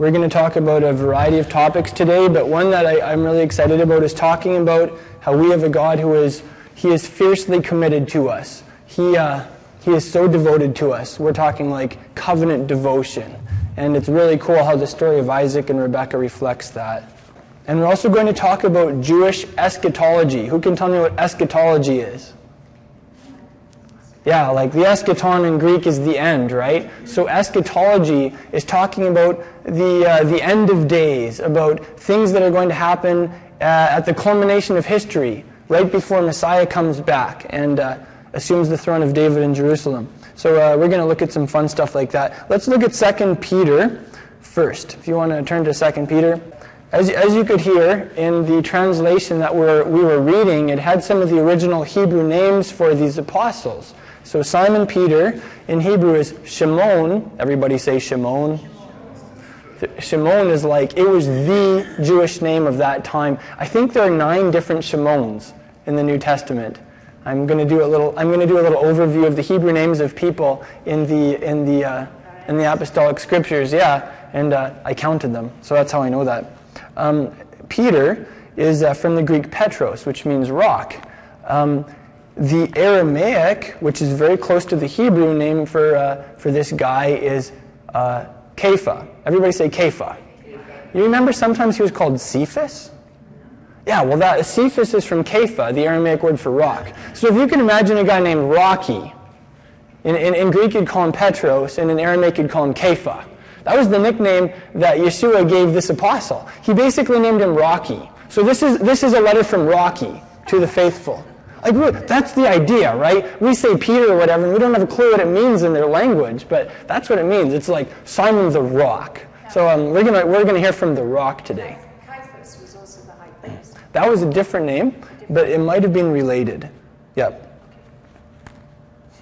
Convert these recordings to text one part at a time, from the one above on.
We're going to talk about a variety of topics today, but one that I, am really excited about is talking about how we have a God who is he is fiercely committed to us. He, uh, he is so devoted to us. We're talking like covenant devotion. And it's really cool how the story of Isaac and Rebekah reflects that. And we're also going to talk about Jewish eschatology. Who can tell me what eschatology is? Yeah, like the eschaton in Greek is the end, right? So eschatology is talking about the, uh, the end of days, about things that are going to happen uh, at the culmination of history, right before Messiah comes back and uh, assumes the throne of David in Jerusalem. So uh, we're going to look at some fun stuff like that. Let's look at 2 Peter first. If you want to turn to 2 Peter. As, as you could hear in the translation that we're, we were reading, it had some of the original Hebrew names for these apostles. So Simon Peter in Hebrew is Shimon. Everybody say Shimon. Shimon is like, it was the Jewish name of that time. I think there are nine different Shimons in the New Testament. I'm going to do a little, I'm going to do a little overview of the Hebrew names of people in the, in the, uh, in the apostolic scriptures. Yeah, and uh, I counted them, so that's how I know that. Um, Peter is uh, from the Greek Petros, which means rock. Um, the Aramaic, which is very close to the Hebrew name for, uh, for this guy, is uh, Kepha. Everybody say Kepha. You remember sometimes he was called Cephas? Yeah, well, that Cephas is from Kepha, the Aramaic word for rock. So if you can imagine a guy named Rocky, in, in, in Greek you'd call him Petros, and in Aramaic you'd call him Kepha. That was the nickname that Yeshua gave this apostle. He basically named him Rocky. So this is, this is a letter from Rocky to the faithful. Like, that's the idea, right? We say Peter or whatever, and we don't have a clue what it means in their language, but that's what it means. It's like Simon the Rock. So um, we're going we're gonna hear from the Rock today. Caiaphas was also the high priest. That was a different name, but it might have been related. Yep.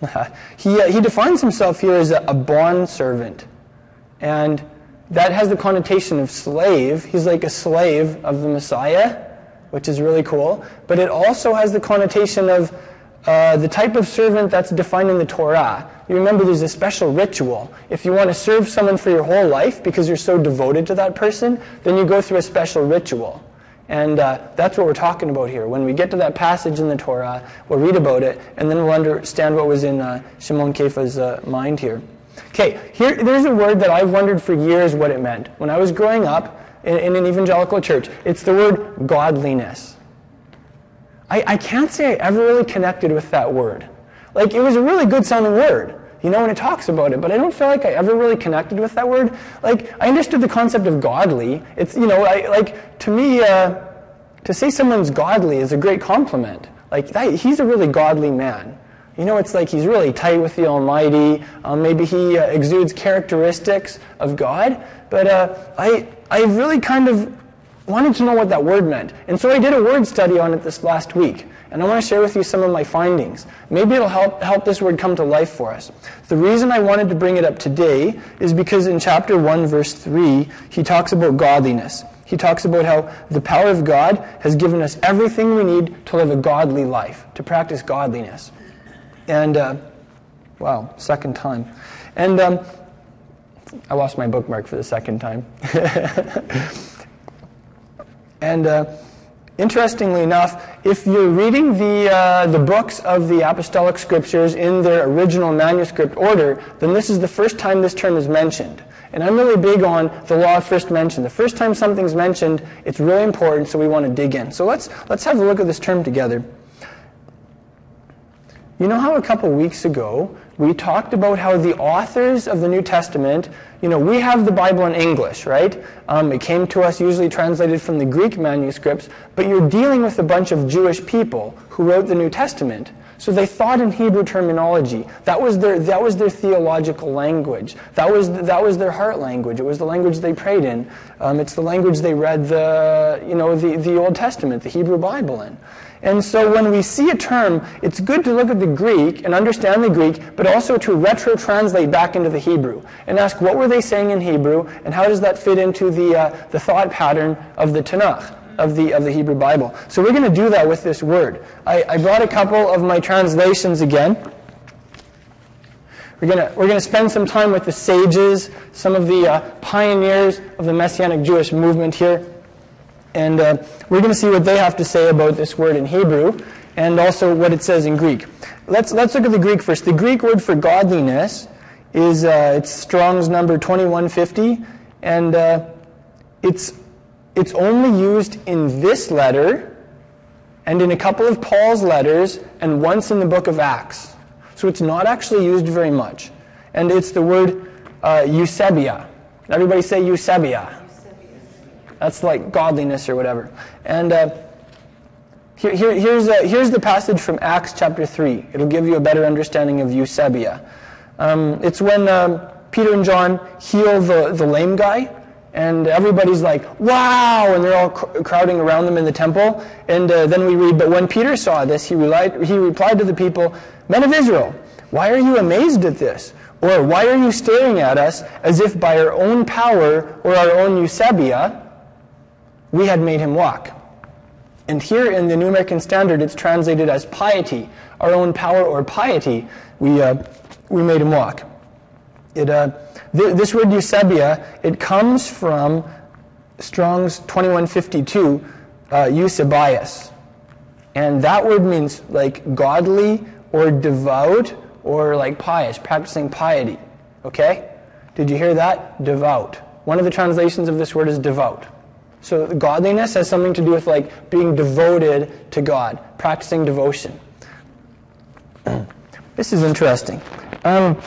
he, uh, he defines himself here as a, a bond servant. And that has the connotation of slave. He's like a slave of the Messiah which is really cool. But it also has the connotation of uh, the type of servant that's defined in the Torah. You remember there's a special ritual. If you want to serve someone for your whole life because you're so devoted to that person, then you go through a special ritual. And uh, that's what we're talking about here. When we get to that passage in the Torah, we'll read about it, and then we'll understand what was in uh, Shimon Kepha's uh, mind here. Okay, here, there's a word that I've wondered for years what it meant. When I was growing up, in, in an evangelical church. It's the word godliness. I, I can't say I ever really connected with that word. Like, it was a really good sounding word, you know, when it talks about it, but I don't feel like I ever really connected with that word. Like, I understood the concept of godly. It's, you know, I, like, to me, uh, to say someone's godly is a great compliment. Like, that, he's a really godly man. You know, it's like he's really tight with the Almighty. Um, maybe he uh, exudes characteristics of God. But uh, I, I really kind of wanted to know what that word meant. And so I did a word study on it this last week. And I want to share with you some of my findings. Maybe it'll help, help this word come to life for us. The reason I wanted to bring it up today is because in chapter 1, verse 3, he talks about godliness. He talks about how the power of God has given us everything we need to live a godly life, to practice godliness. And, uh, wow, second time. And um, I lost my bookmark for the second time. and uh, interestingly enough, if you're reading the, uh, the books of the apostolic scriptures in their original manuscript order, then this is the first time this term is mentioned. And I'm really big on the law of first mention. The first time something's mentioned, it's really important, so we want to dig in. So let's, let's have a look at this term together. You know how a couple weeks ago we talked about how the authors of the New Testament, you know, we have the Bible in English, right? Um, it came to us usually translated from the Greek manuscripts, but you're dealing with a bunch of Jewish people who wrote the New Testament. So they thought in Hebrew terminology. That was their, that was their theological language. That was, that was their heart language. It was the language they prayed in. Um, it's the language they read the, you know, the, the Old Testament, the Hebrew Bible in. And so when we see a term, it's good to look at the Greek and understand the Greek, but also to retro-translate back into the Hebrew and ask what were they saying in Hebrew and how does that fit into the, uh, the thought pattern of the Tanakh, of the, of the Hebrew Bible. So we're going to do that with this word. I, I brought a couple of my translations again. We're going we're gonna spend some time with the sages, some of the uh, pioneers of the Messianic Jewish movement here. And uh, we're going to see what they have to say about this word in Hebrew and also what it says in Greek. Let's, let's look at the Greek first. The Greek word for godliness is uh, it's Strong's number 2150, and uh, it's, it's only used in this letter and in a couple of Paul's letters and once in the book of Acts. So it's not actually used very much. And it's the word uh, Eusebia. Everybody say Eusebia. That's like godliness or whatever. And uh, here, here, here's, uh, here's the passage from Acts chapter 3. It'll give you a better understanding of Eusebia. Um, it's when um, Peter and John heal the, the lame guy, and everybody's like, wow, and they're all cr- crowding around them in the temple. And uh, then we read, but when Peter saw this, he, relied, he replied to the people, Men of Israel, why are you amazed at this? Or why are you staring at us as if by our own power or our own Eusebia we had made him walk? And here in the New American Standard, it's translated as piety, our own power or piety. We, uh, we made him walk. It, uh, th- this word Eusebia, it comes from Strong's 2152, uh. And that word means like godly or devout or like pious, practicing piety. Okay? Did you hear that? Devout. One of the translations of this word is devout. So godliness has something to do with like being devoted to God, practicing devotion. this is interesting. Um,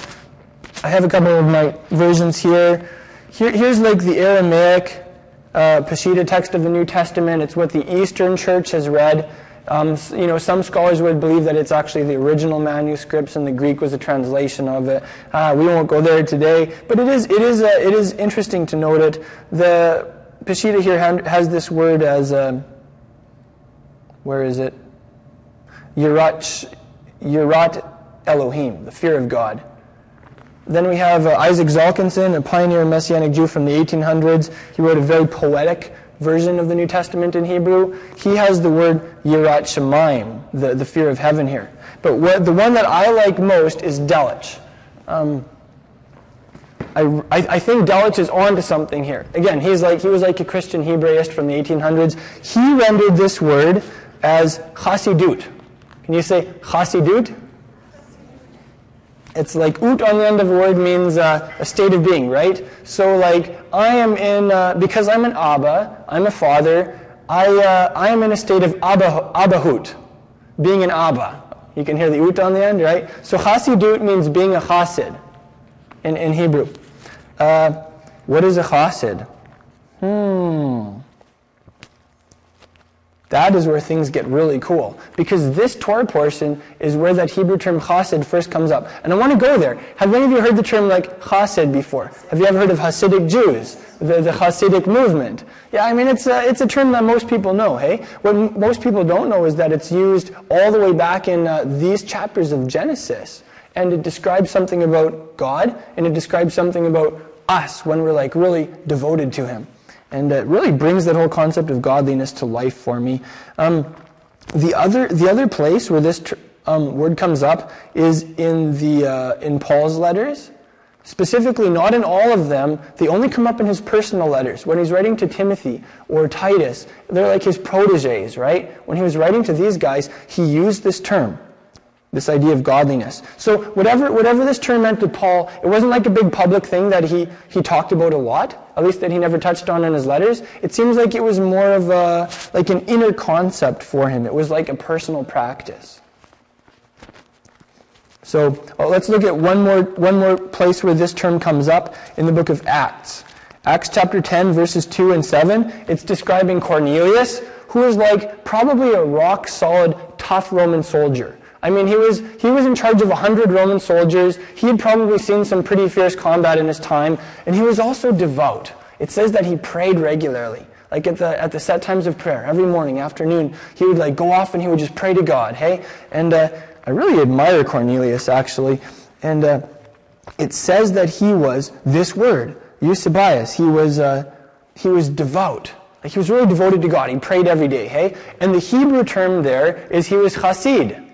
I have a couple of my versions here. here here's like the Aramaic uh, Peshitta text of the New Testament. It's what the Eastern Church has read. Um, you know, some scholars would believe that it's actually the original manuscripts and the Greek was a translation of it. Uh, we won't go there today, but it is it is uh, it is interesting to note it. The Peshitta here has this word as, uh, where is it? Yirat, Yirat Elohim, the fear of God. Then we have uh, Isaac Salkinson, a pioneer Messianic Jew from the 1800s. He wrote a very poetic version of the New Testament in Hebrew. He has the word Yirat Shemaim, the, the fear of heaven here. But what, the one that I like most is Delitzsch. Um, I, I, think Delitzsch is onto something here. Again, he's like, he was like a Christian Hebraist from the 1800s. He rendered this word as chasidut. Can you say chasidut? It's like ut on the end of a word means uh, a state of being, right? So like I am in, uh, because I'm an Abba, I'm a father, I, uh, I am in a state of abba, Abbahut, being an Abba. You can hear the ut on the end, right? So chasidut means being a chasid in, in Hebrew. Uh, what is a chassid? Hmm. That is where things get really cool. Because this Torah portion is where that Hebrew term chassid first comes up. And I want to go there. Have any of you heard the term like chassid before? Have you ever heard of Hasidic Jews? The, the Hasidic movement? Yeah, I mean, it's a, it's a term that most people know, hey? What m- most people don't know is that it's used all the way back in uh, these chapters of Genesis and it describes something about God, and it describes something about us when we're like really devoted to Him. And it really brings that whole concept of godliness to life for me. Um, the other, the other place where this tr- um, word comes up is in the uh, in Paul's letters. Specifically, not in all of them. They only come up in his personal letters. When he's writing to Timothy or Titus, they're like his proteges, right? When he was writing to these guys, he used this term this idea of godliness. So whatever, whatever this term meant to Paul, it wasn't like a big public thing that he, he talked about a lot, at least that he never touched on in his letters. It seems like it was more of a, like an inner concept for him. It was like a personal practice. So well, let's look at one more, one more place where this term comes up in the book of Acts. Acts chapter 10, verses 2 and 7. It's describing Cornelius, who is like probably a rock solid, tough Roman soldier. I mean, he was, he was in charge of 100 Roman soldiers. He had probably seen some pretty fierce combat in his time. And he was also devout. It says that he prayed regularly. Like at the, at the set times of prayer, every morning, afternoon, he would like go off and he would just pray to God, hey? And uh, I really admire Cornelius, actually. And uh, it says that he was, this word, Eusebius, he was, uh, he was devout. Like he was really devoted to God. He prayed every day, hey? And the Hebrew term there is he was chassid.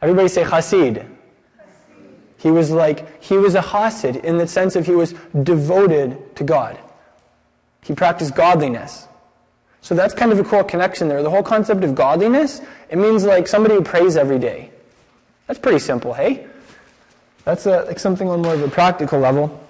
Everybody say Hasid. He was like, he was a hasid in the sense of he was devoted to God. He practiced godliness. So that's kind of a cool connection there. The whole concept of godliness, it means like somebody who prays every day. That's pretty simple, hey? That's a, like something on more of a practical level.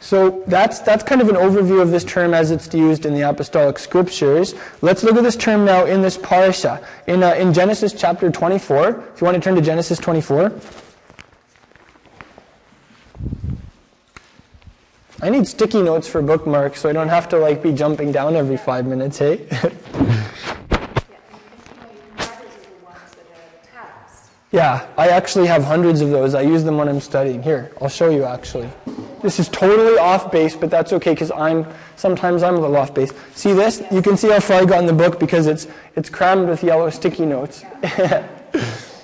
So that's, that's kind of an overview of this term as it's used in the apostolic scriptures. Let's look at this term now in this parasha. In, uh, in Genesis chapter 24, if you want to turn to Genesis 24. I need sticky notes for bookmarks so I don't have to like be jumping down every five minutes, hey? Yeah, I actually have hundreds of those. I use them when I'm studying. Here, I'll show you actually. This is totally off base, but that's okay because I'm sometimes I'm a little off base. See this? You can see how far I got in the book because it's it's crammed with yellow sticky notes.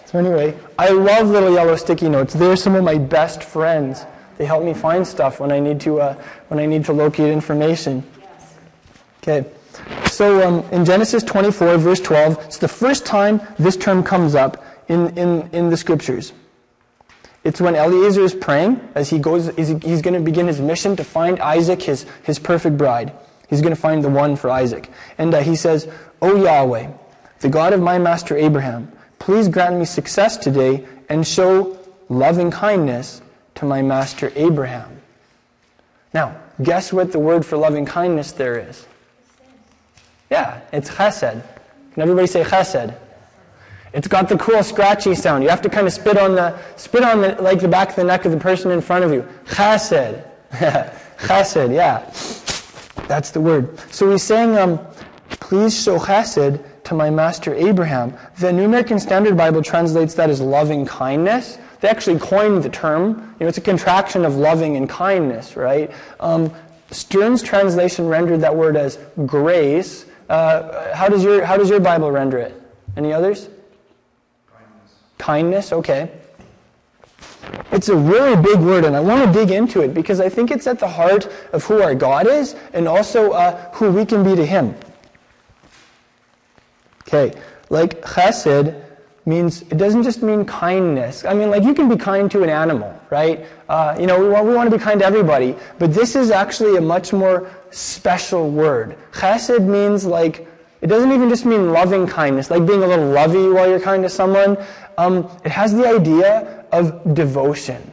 so anyway, I love little yellow sticky notes. They're some of my best friends. They help me find stuff when I need to uh, when I need to locate information. Okay. So um, in Genesis 24, verse 12, it's the first time this term comes up in, in, in the scriptures. It's when Eliezer is praying as he goes, he's, going to begin his mission to find Isaac, his, his perfect bride. He's going to find the one for Isaac. And uh, he says, O Yahweh, the God of my master Abraham, please grant me success today and show loving kindness to my master Abraham. Now, guess what the word for loving kindness there is? Yeah, it's chesed. Can everybody say chesed? It's got the cool scratchy sound. You have to kind of spit on the spit on the like the back of the neck of the person in front of you. Chesed. chesed, yeah. That's the word. So he's saying, um, please show chesed to my master Abraham. The New American Standard Bible translates that as loving kindness. They actually coined the term. You know, it's a contraction of loving and kindness, right? Um, Stern's translation rendered that word as grace. Uh, how does your How does your Bible render it? Any others? Kindness, okay. It's a really big word, and I want to dig into it because I think it's at the heart of who our God is and also uh, who we can be to Him. Okay, like chesed means, it doesn't just mean kindness. I mean, like you can be kind to an animal, right? Uh, you know, we want, we want to be kind to everybody, but this is actually a much more special word. Chesed means like, it doesn't even just mean loving kindness, like being a little lovey while you're kind to someone um, it has the idea of devotion.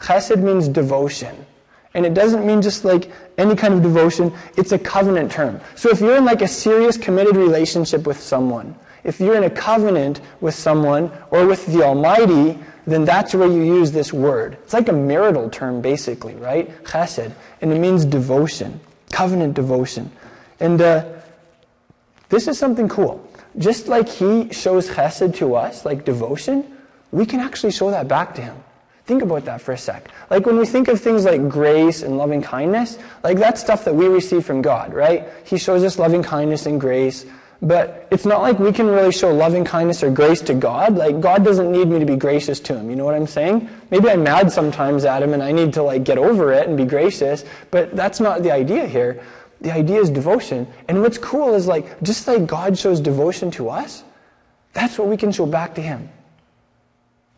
Chesed means devotion. And it doesn't mean just like any kind of devotion, it's a covenant term. So if you're in like a serious committed relationship with someone, if you're in a covenant with someone or with the Almighty, then that's where you use this word. It's like a marital term, basically, right? Chesed. And it means devotion, covenant devotion. And uh, this is something cool just like he shows chesed to us, like devotion, we can actually show that back to him. Think about that for a sec. Like when we think of things like grace and loving kindness, like that's stuff that we receive from God, right? He shows us loving kindness and grace, but it's not like we can really show loving kindness or grace to God. Like God doesn't need me to be gracious to him. You know what I'm saying? Maybe I'm mad sometimes at him and I need to like get over it and be gracious, but that's not the idea here. The idea is devotion. And what's cool is like, just like God shows devotion to us, that's what we can show back to Him.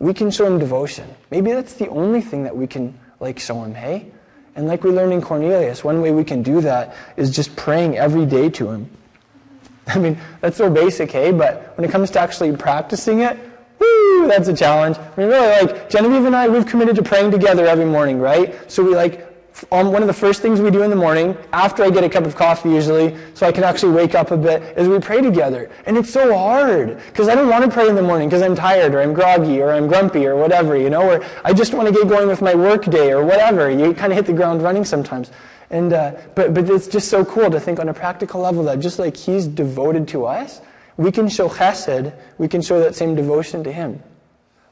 We can show Him devotion. Maybe that's the only thing that we can like show Him, hey? And like we learned in Cornelius, one way we can do that is just praying every day to Him. I mean, that's so basic, hey? But when it comes to actually practicing it, woo, that's a challenge. I mean, really, like, Genevieve and I, we've committed to praying together every morning, right? So we like um, one of the first things we do in the morning, after I get a cup of coffee usually, so I can actually wake up a bit, is we pray together. And it's so hard, because I don't want to pray in the morning because I'm tired, or I'm groggy, or I'm grumpy, or whatever, you know, or I just want to get going with my work day, or whatever. You kind of hit the ground running sometimes. And, uh, but, but it's just so cool to think on a practical level that just like He's devoted to us, we can show chesed, we can show that same devotion to Him.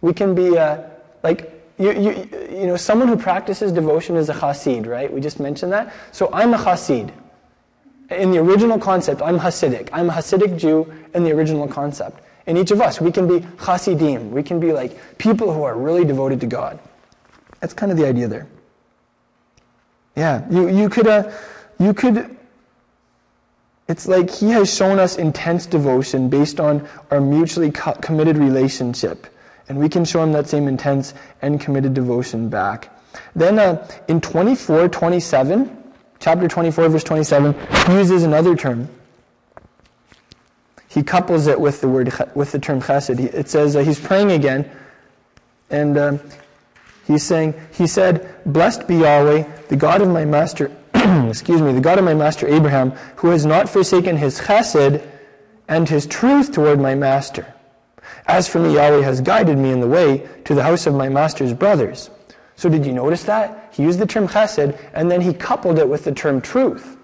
We can be, uh, like, you, you, you know, someone who practices devotion is a chassid, right? We just mentioned that. So I'm a chassid. In the original concept, I'm Hasidic. I'm a Hasidic Jew in the original concept. In each of us, we can be chasidim. We can be like people who are really devoted to God. That's kind of the idea there. Yeah, you, you could, uh, you could, it's like he has shown us intense devotion based on our mutually co- committed relationship. And we can show him that same intense and committed devotion back. Then uh, in 24, 27, chapter 24, verse 27, he uses another term. He couples it with the word with the term chesed. It says uh, he's praying again, and uh, he's saying, he said, "Blessed be Yahweh, the God of my master, excuse me, the God of my master Abraham, who has not forsaken his chesed and his truth toward my master. As for me, Yahweh has guided me in the way to the house of my master's brothers." So did you notice that? He used the term chesed, and then he coupled it with the term truth.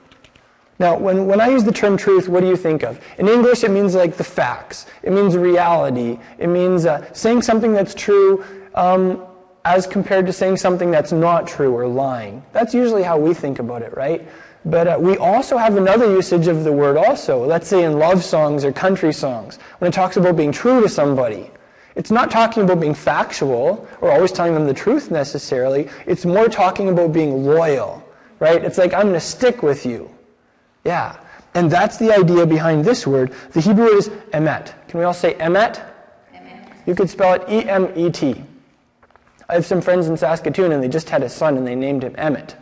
Now, when, when I use the term truth, what do you think of? In English, it means like the facts. It means reality. It means uh, saying something that's true um, as compared to saying something that's not true or lying. That's usually how we think about it, right? But uh, we also have another usage of the word also. Let's say in love songs or country songs, when it talks about being true to somebody. It's not talking about being factual or always telling them the truth necessarily. It's more talking about being loyal, right? It's like, I'm going to stick with you. Yeah. And that's the idea behind this word. The Hebrew word is emet. Can we all say emet? Emet. You could spell it E M E T. I have some friends in Saskatoon and they just had a son and they named him Emmett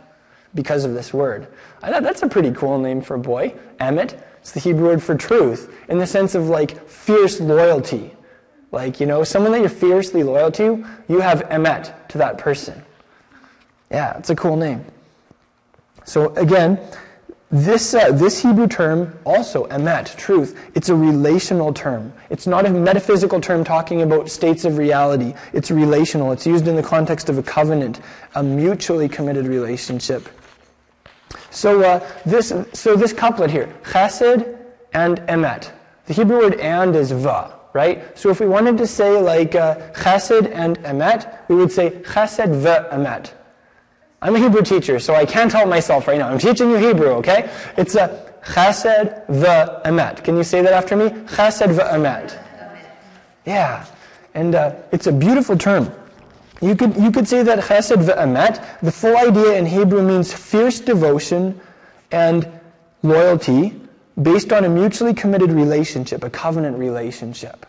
because of this word. I thought that's a pretty cool name for a boy. Emmett. It's the Hebrew word for truth in the sense of like fierce loyalty. Like, you know, someone that you're fiercely loyal to, you have emet to that person. Yeah, it's a cool name. So again, this, uh, this Hebrew term, also, emet, truth, it's a relational term. It's not a metaphysical term talking about states of reality. It's relational. It's used in the context of a covenant, a mutually committed relationship. So, uh, this, so this couplet here, chesed and emet. The Hebrew word and is va right? So if we wanted to say like uh, chesed and emet, we would say chesed ve emet. I'm a Hebrew teacher, so I can't help myself right now. I'm teaching you Hebrew, okay? It's a chesed ve emet. Can you say that after me? Chesed ve emet. Yeah, and uh, it's a beautiful term. You could, you could say that chesed ve emet, the full idea in Hebrew means fierce devotion and loyalty based on a mutually committed relationship, a covenant relationship.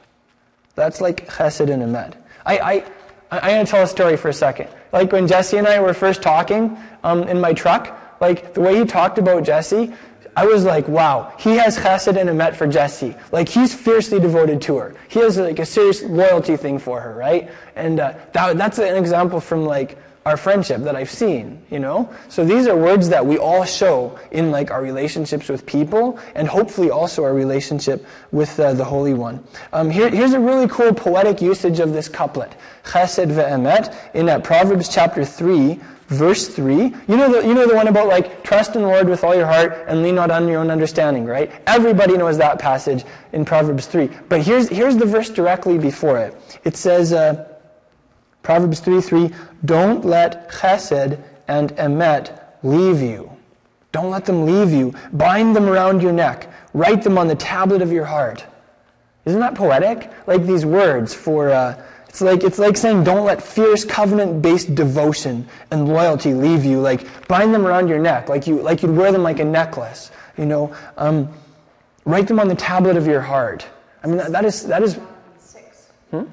That's like chesed and emet. I, I, I'm going to tell a story for a second. Like when Jesse and I were first talking um, in my truck, like the way he talked about Jesse, I was like, wow, he has chesed and emet for Jesse. Like he's fiercely devoted to her. He has like a serious loyalty thing for her, right? And uh, that, that's an example from like our friendship that I've seen, you know? So these are words that we all show in like our relationships with people and hopefully also our relationship with uh, the Holy One. Um, here, here's a really cool poetic usage of this couplet. Chesed ve'emet in uh, Proverbs chapter 3, verse 3. You know, the, you know the one about like trust in the Lord with all your heart and lean not on your own understanding, right? Everybody knows that passage in Proverbs 3. But here's, here's the verse directly before it. It says, uh, Proverbs 3 3, don't let chesed and emet leave you. Don't let them leave you. Bind them around your neck. Write them on the tablet of your heart. Isn't that poetic? Like these words for, uh, it's like, it's like saying don't let fierce covenant-based devotion and loyalty leave you. Like bind them around your neck, like, you, like you'd wear them like a necklace. You know, um, write them on the tablet of your heart. I mean, that, that is, that is, hmm?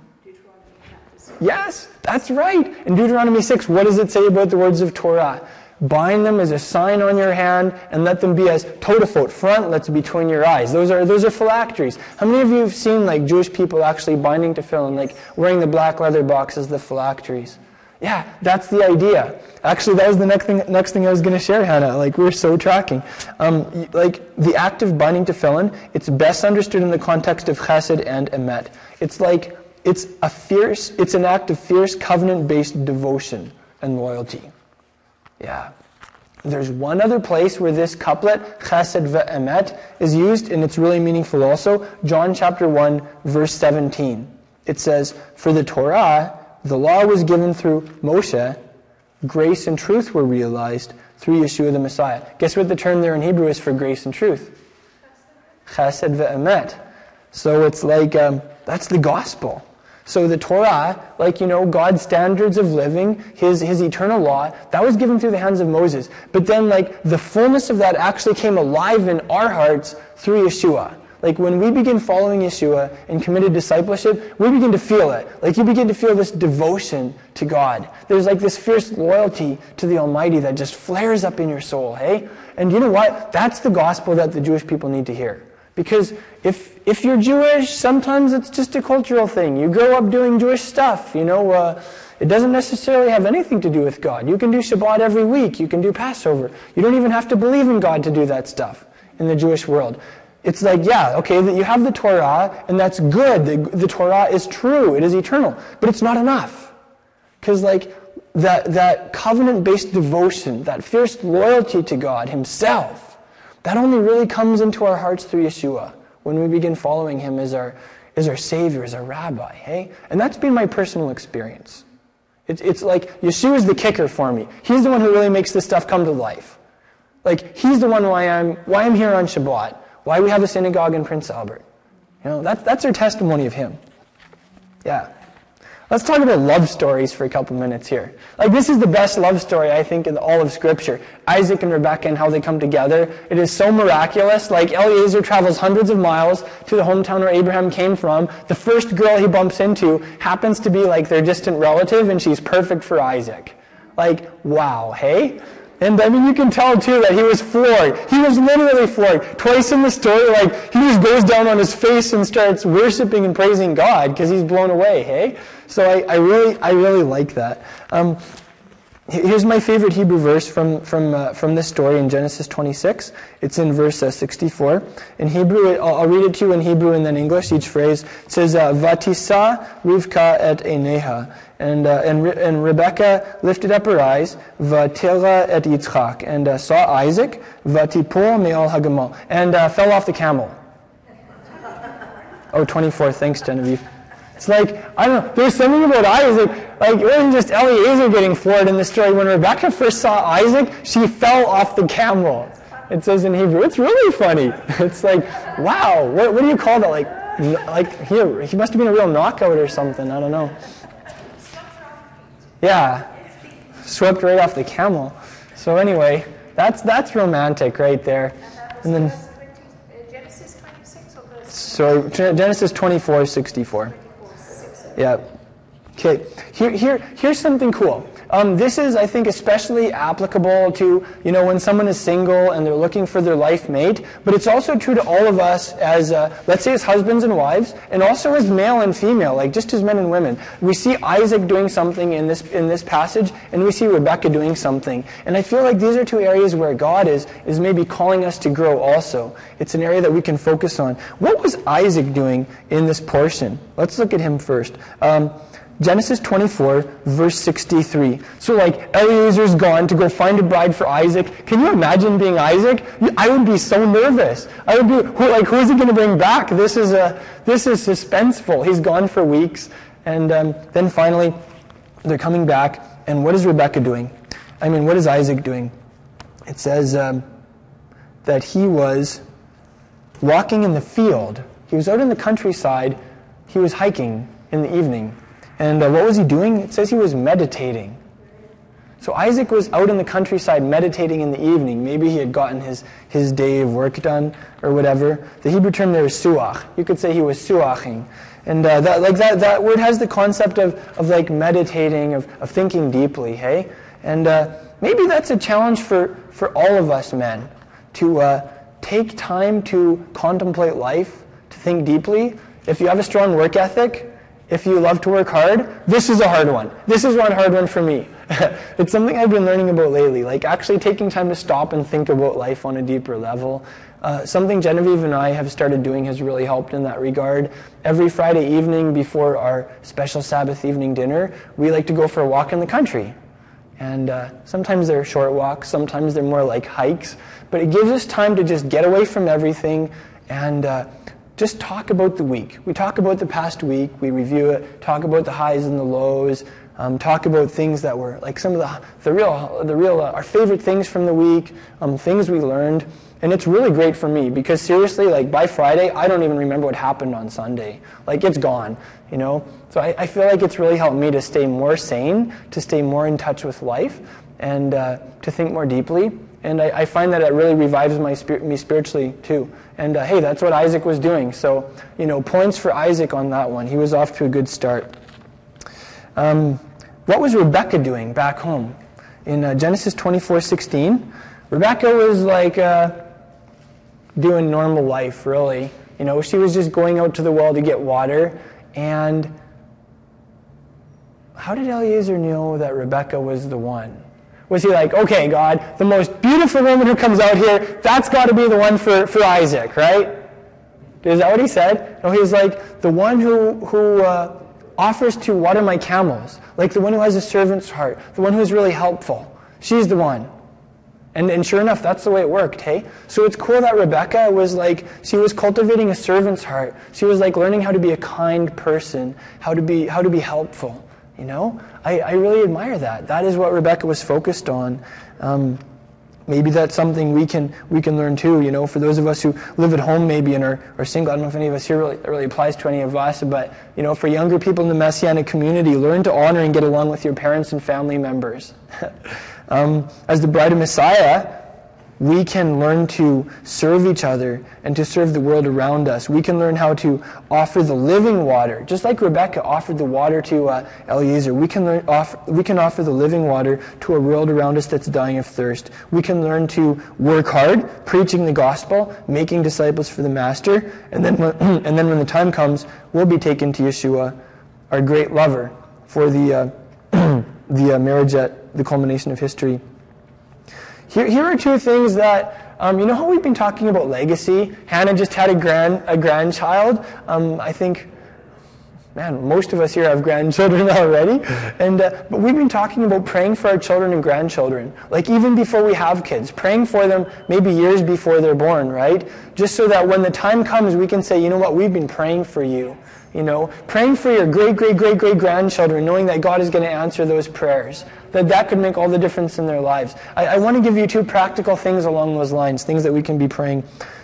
Yes, that's right. In Deuteronomy 6, what does it say about the words of Torah? Bind them as a sign on your hand and let them be as totafot, frontlets between your eyes. Those are, those are phylacteries. How many of you have seen like Jewish people actually binding tefillin, like wearing the black leather box as the phylacteries? Yeah, that's the idea. Actually, that was the next thing, next thing I was going to share, Hannah. Like, we're so tracking. Um, like, the act of binding tefillin, it's best understood in the context of chesed and emet. It's like it's a fierce, it's an act of fierce covenant-based devotion and loyalty. Yeah. There's one other place where this couplet, chesed ve'emet, is used, and it's really meaningful also. John chapter 1, verse 17. It says, For the Torah, the law was given through Moshe, grace and truth were realized through Yeshua the Messiah. Guess what the term there in Hebrew is for grace and truth? Chesed ve'emet. So it's like, um, that's the gospel. So the Torah, like, you know, God's standards of living, his, his eternal law, that was given through the hands of Moses. But then, like, the fullness of that actually came alive in our hearts through Yeshua. Like when we begin following Yeshua and committed discipleship, we begin to feel it. Like you begin to feel this devotion to God. There's like this fierce loyalty to the Almighty that just flares up in your soul, hey? And you know what? That's the gospel that the Jewish people need to hear. Because if, if you're Jewish, sometimes it's just a cultural thing. You grow up doing Jewish stuff, you know. Uh, it doesn't necessarily have anything to do with God. You can do Shabbat every week. You can do Passover. You don't even have to believe in God to do that stuff in the Jewish world. It's like, yeah, okay, that you have the Torah, and that's good. The, the Torah is true. It is eternal. But it's not enough. Because, like, that, that covenant-based devotion, that fierce loyalty to God himself, that only really comes into our hearts through Yeshua when we begin following him as our, as our Savior, as our Rabbi, hey? And that's been my personal experience. It's, it's like Yeshua's the kicker for me. He's the one who really makes this stuff come to life. Like, he's the one why I'm, why I'm here on Shabbat, why we have a synagogue in Prince Albert. You know, that, that's our testimony of him. Yeah. Let's talk about love stories for a couple minutes here. Like, this is the best love story, I think, in all of Scripture. Isaac and Rebekah and how they come together. It is so miraculous. Like, Eliezer travels hundreds of miles to the hometown where Abraham came from. The first girl he bumps into happens to be like their distant relative, and she's perfect for Isaac. Like, wow, hey? And I mean, you can tell too that he was floored. He was literally floored. Twice in the story, like, he just goes down on his face and starts worshiping and praising God because he's blown away, hey? So I, I, really, I really like that. Um, here's my favorite Hebrew verse from, from, uh, from this story in Genesis 26. It's in verse uh, 64. In Hebrew, I'll, I'll, read it to you in Hebrew and then English, each phrase. Says, uh, Vatisa Rivka et Eneha. And, uh, and, Re- and Rebecca lifted up her eyes, Vatira et Yitzchak, and uh, saw Isaac, Vatipur me'al hagemal, and uh, fell off the camel. Oh, 24. Thanks, Genevieve. It's like, I don't know, there's something about Isaac, like it wasn't just Eliezer getting floored in the story. When Rebecca first saw Isaac, she fell off the camel. It says in Hebrew. It's really funny. It's like, wow, what, what do you call that? Like, like here, he must have been a real knockout or something. I don't know. Yeah, swept right off the camel. So anyway, that's that's romantic right there. And then Genesis 26 or verse so Genesis 24, 64. Yeah. Okay. Here, here, here's something cool. Um, this is, I think, especially applicable to, you know, when someone is single and they're looking for their life mate, but it's also true to all of us as, uh, let's say, as husbands and wives, and also as male and female, like just as men and women. We see Isaac doing something in this, in this passage, and we see Rebecca doing something. And I feel like these are two areas where God is, is maybe calling us to grow also. It's an area that we can focus on. What was Isaac doing in this portion? Let's look at him first. Um, Genesis 24, verse 63. So, like, Eliezer's gone to go find a bride for Isaac. Can you imagine being Isaac? I would be so nervous. I would be, who, like, who is he going to bring back? This is, a, this is suspenseful. He's gone for weeks. And um, then finally, they're coming back. And what is Rebecca doing? I mean, what is Isaac doing? It says um, that he was walking in the field. He was out in the countryside. He was hiking in the evening. And uh, what was he doing? It says he was meditating. So Isaac was out in the countryside meditating in the evening. Maybe he had gotten his, his day of work done or whatever. The Hebrew term there is suach. You could say he was suaching. And uh, that, like that, that word has the concept of, of like meditating, of, of thinking deeply, hey? And uh, maybe that's a challenge for, for all of us men to uh, take time to contemplate life, to think deeply. If you have a strong work ethic, if you love to work hard, this is a hard one. This is one hard one for me. it's something I've been learning about lately, like actually taking time to stop and think about life on a deeper level. Uh, something Genevieve and I have started doing has really helped in that regard. Every Friday evening before our special Sabbath evening dinner, we like to go for a walk in the country. And uh, sometimes they're short walks, sometimes they're more like hikes, but it gives us time to just get away from everything and uh, just talk about the week. We talk about the past week, we review it, talk about the highs and the lows, um, talk about things that were like some of the, the real, the real uh, our favorite things from the week, um, things we learned. And it's really great for me because seriously, like by Friday, I don't even remember what happened on Sunday. Like it's gone, you know? So I, I feel like it's really helped me to stay more sane, to stay more in touch with life, and uh, to think more deeply. And I, I find that it really revives my spir- me spiritually too. And uh, hey, that's what Isaac was doing. So, you know, points for Isaac on that one. He was off to a good start. Um, what was Rebecca doing back home? In uh, Genesis 24 16, Rebecca was like uh, doing normal life, really. You know, she was just going out to the well to get water. And how did Eliezer know that Rebecca was the one? Was he like, okay, God, the most beautiful woman who comes out here, that's got to be the one for, for Isaac, right? Is that what he said? No, he was like, the one who, who uh, offers to water my camels, like the one who has a servant's heart, the one who's really helpful. She's the one. And, and sure enough, that's the way it worked, hey? So it's cool that Rebecca was like, she was cultivating a servant's heart. She was like learning how to be a kind person, how to be, how to be helpful. You know, I, I really admire that. That is what Rebecca was focused on. Um, maybe that's something we can we can learn too. You know, for those of us who live at home maybe and are, are single. I don't know if any of us here really, really applies to any of us, but you know, for younger people in the messianic community, learn to honor and get along with your parents and family members. um, as the bride of Messiah, we can learn to serve each other and to serve the world around us. We can learn how to offer the living water, just like Rebecca offered the water to uh, Eliezer. We can, learn, offer, we can offer the living water to a world around us that's dying of thirst. We can learn to work hard, preaching the gospel, making disciples for the Master, and then when, and then when the time comes, we'll be taken to Yeshua, our great lover, for the, uh, the uh, marriage at the culmination of history. Here, here are two things that, um, you know how we've been talking about legacy? Hannah just had a, grand, a grandchild. Um, I think, man, most of us here have grandchildren already. And, uh, but we've been talking about praying for our children and grandchildren. Like even before we have kids, praying for them maybe years before they're born, right? Just so that when the time comes, we can say, you know what, we've been praying for you. You know, praying for your great, great, great, great grandchildren, knowing that God is going to answer those prayers that that could make all the difference in their lives. I, I want to give you two practical things along those lines, things that we can be praying.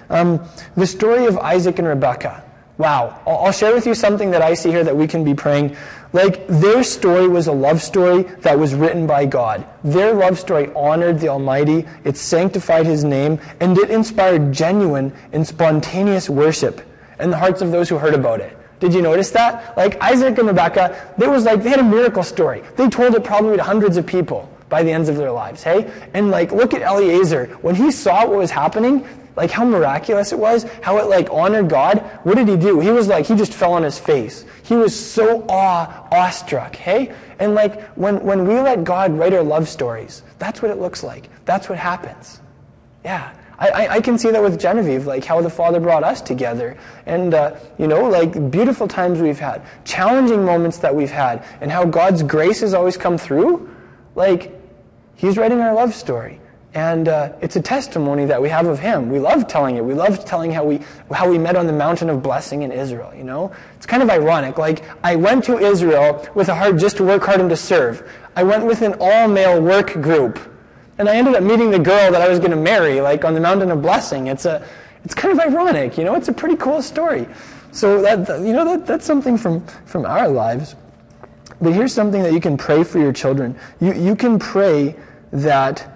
Um, the story of Isaac and Rebekah. Wow. I'll, I'll share with you something that I see here that we can be praying. Like, their story was a love story that was written by God. Their love story honored the Almighty, it sanctified His name, and it inspired genuine and spontaneous worship in the hearts of those who heard about it. Did you notice that? Like Isaac and Rebecca, there was like they had a miracle story. They told it probably to hundreds of people by the ends of their lives, hey? And like look at Eliezer. When he saw what was happening, like how miraculous it was, how it like honored God, what did he do? He was like he just fell on his face. He was so awe awestruck, hey? And like when when we let God write our love stories, that's what it looks like. That's what happens. Yeah. I, I, can see that with Genevieve, like how the Father brought us together. And, uh, you know, like beautiful times we've had, challenging moments that we've had, and how God's grace has always come through. Like, He's writing our love story. And uh, it's a testimony that we have of Him. We love telling it. We love telling how we, how we met on the mountain of blessing in Israel, you know? It's kind of ironic. Like, I went to Israel with a heart just to work hard and to serve. I went with an all male work group and I ended up meeting the girl that I was going to marry, like on the mountain of blessing. It's a, it's kind of ironic, you know. It's a pretty cool story. So that, you know, that, that's something from from our lives. But here's something that you can pray for your children. You you can pray that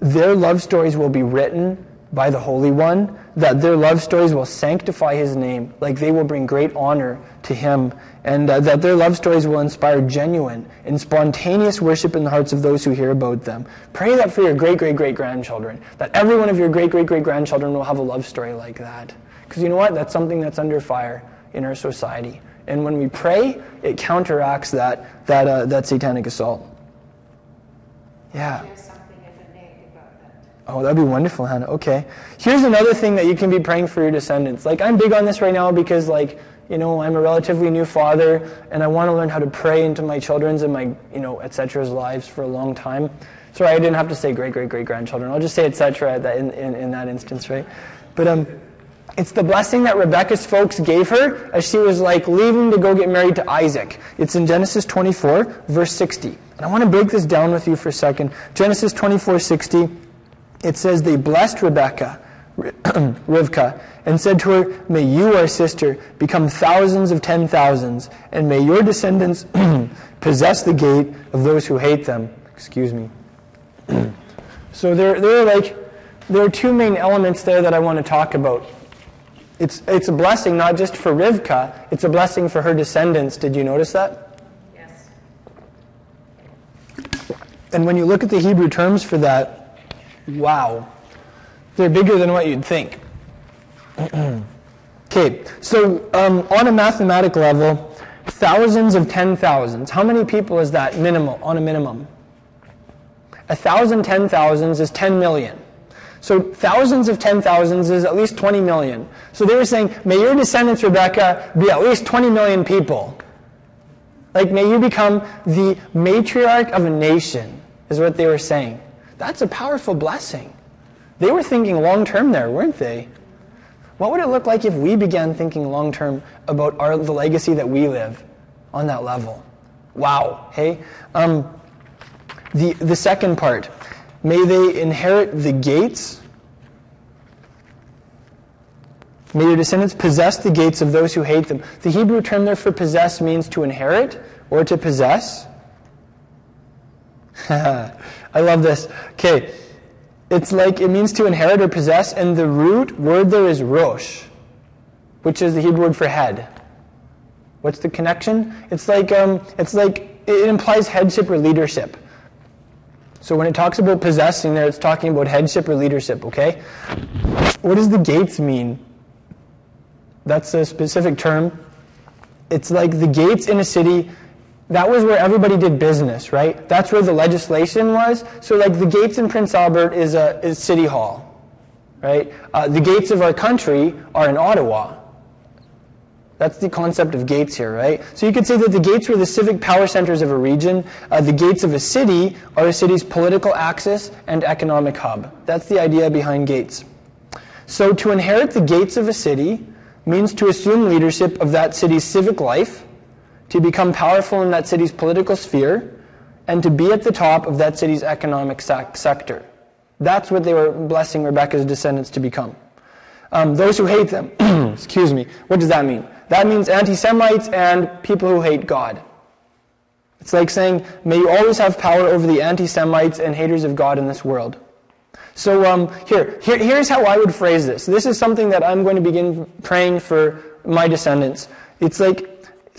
their love stories will be written by the Holy One, that their love stories will sanctify His name, like they will bring great honor to Him and uh, that their love stories will inspire genuine and spontaneous worship in the hearts of those who hear about them. Pray that for your great, great, great grandchildren, that every one of your great, great, great grandchildren will have a love story like that. Because you know what? That's something that's under fire in our society. And when we pray, it counteracts that, that, uh, that satanic assault. Yeah. Oh, that'd be wonderful, Hannah. Okay. Here's another thing that you can be praying for your descendants. Like, I'm big on this right now because, like, you know, I'm a relatively new father, and I want to learn how to pray into my children's and my, you know, etcetra's lives for a long time. Sorry, I didn't have to say great, great, great grandchildren. I'll just say etc. In, in, in that instance, right? But um, it's the blessing that Rebecca's folks gave her as she was like leaving to go get married to Isaac. It's in Genesis 24, verse 60. And I want to break this down with you for a second. Genesis 24, 60. It says they blessed Rebecca Rivka, and said to her, May you, our sister, become thousands of ten thousands, and may your descendants possess the gate of those who hate them. Excuse me. so they're, they're like, there are two main elements there that I want to talk about. It's, it's a blessing not just for Rivka, it's a blessing for her descendants. Did you notice that? Yes. And when you look at the Hebrew terms for that, wow, they're bigger than what you'd think. okay, so um, on a mathematical level, thousands of ten thousands. How many people is that minimal on a minimum? A thousand ten thousands is ten million. So thousands of ten thousands is at least 20 million. So they were saying, may your descendants, Rebecca, be at least 20 million people. Like, may you become the matriarch of a nation, is what they were saying. That's a powerful blessing. They were thinking long term there, weren't they? What would it look like if we began thinking long term about our, the legacy that we live on that level? Wow, hey? Um, the, the second part, may they inherit the gates. May your descendants possess the gates of those who hate them. The Hebrew term there for possess means to inherit or to possess. I love this. Okay. It's like it means to inherit or possess, and the root word there is rosh, which is the Hebrew word for head. What's the connection? It's like um, it's like it implies headship or leadership. So when it talks about possessing there, it's talking about headship or leadership, okay? What does the gates mean? That's a specific term. It's like the gates in a city that was where everybody did business, right? That's where the legislation was. So, like the gates in Prince Albert is a is City Hall, right? Uh, the gates of our country are in Ottawa. That's the concept of gates here, right? So you could say that the gates were the civic power centers of a region. Uh, the gates of a city are a city's political axis and economic hub. That's the idea behind gates. So to inherit the gates of a city means to assume leadership of that city's civic life to become powerful in that city's political sphere, and to be at the top of that city's economic sec- sector. That's what they were blessing Rebecca's descendants to become. Um, those who hate them, excuse me, what does that mean? That means anti Semites and people who hate God. It's like saying, may you always have power over the anti Semites and haters of God in this world. So um, here, here, here's how I would phrase this. This is something that I'm going to begin praying for my descendants. It's like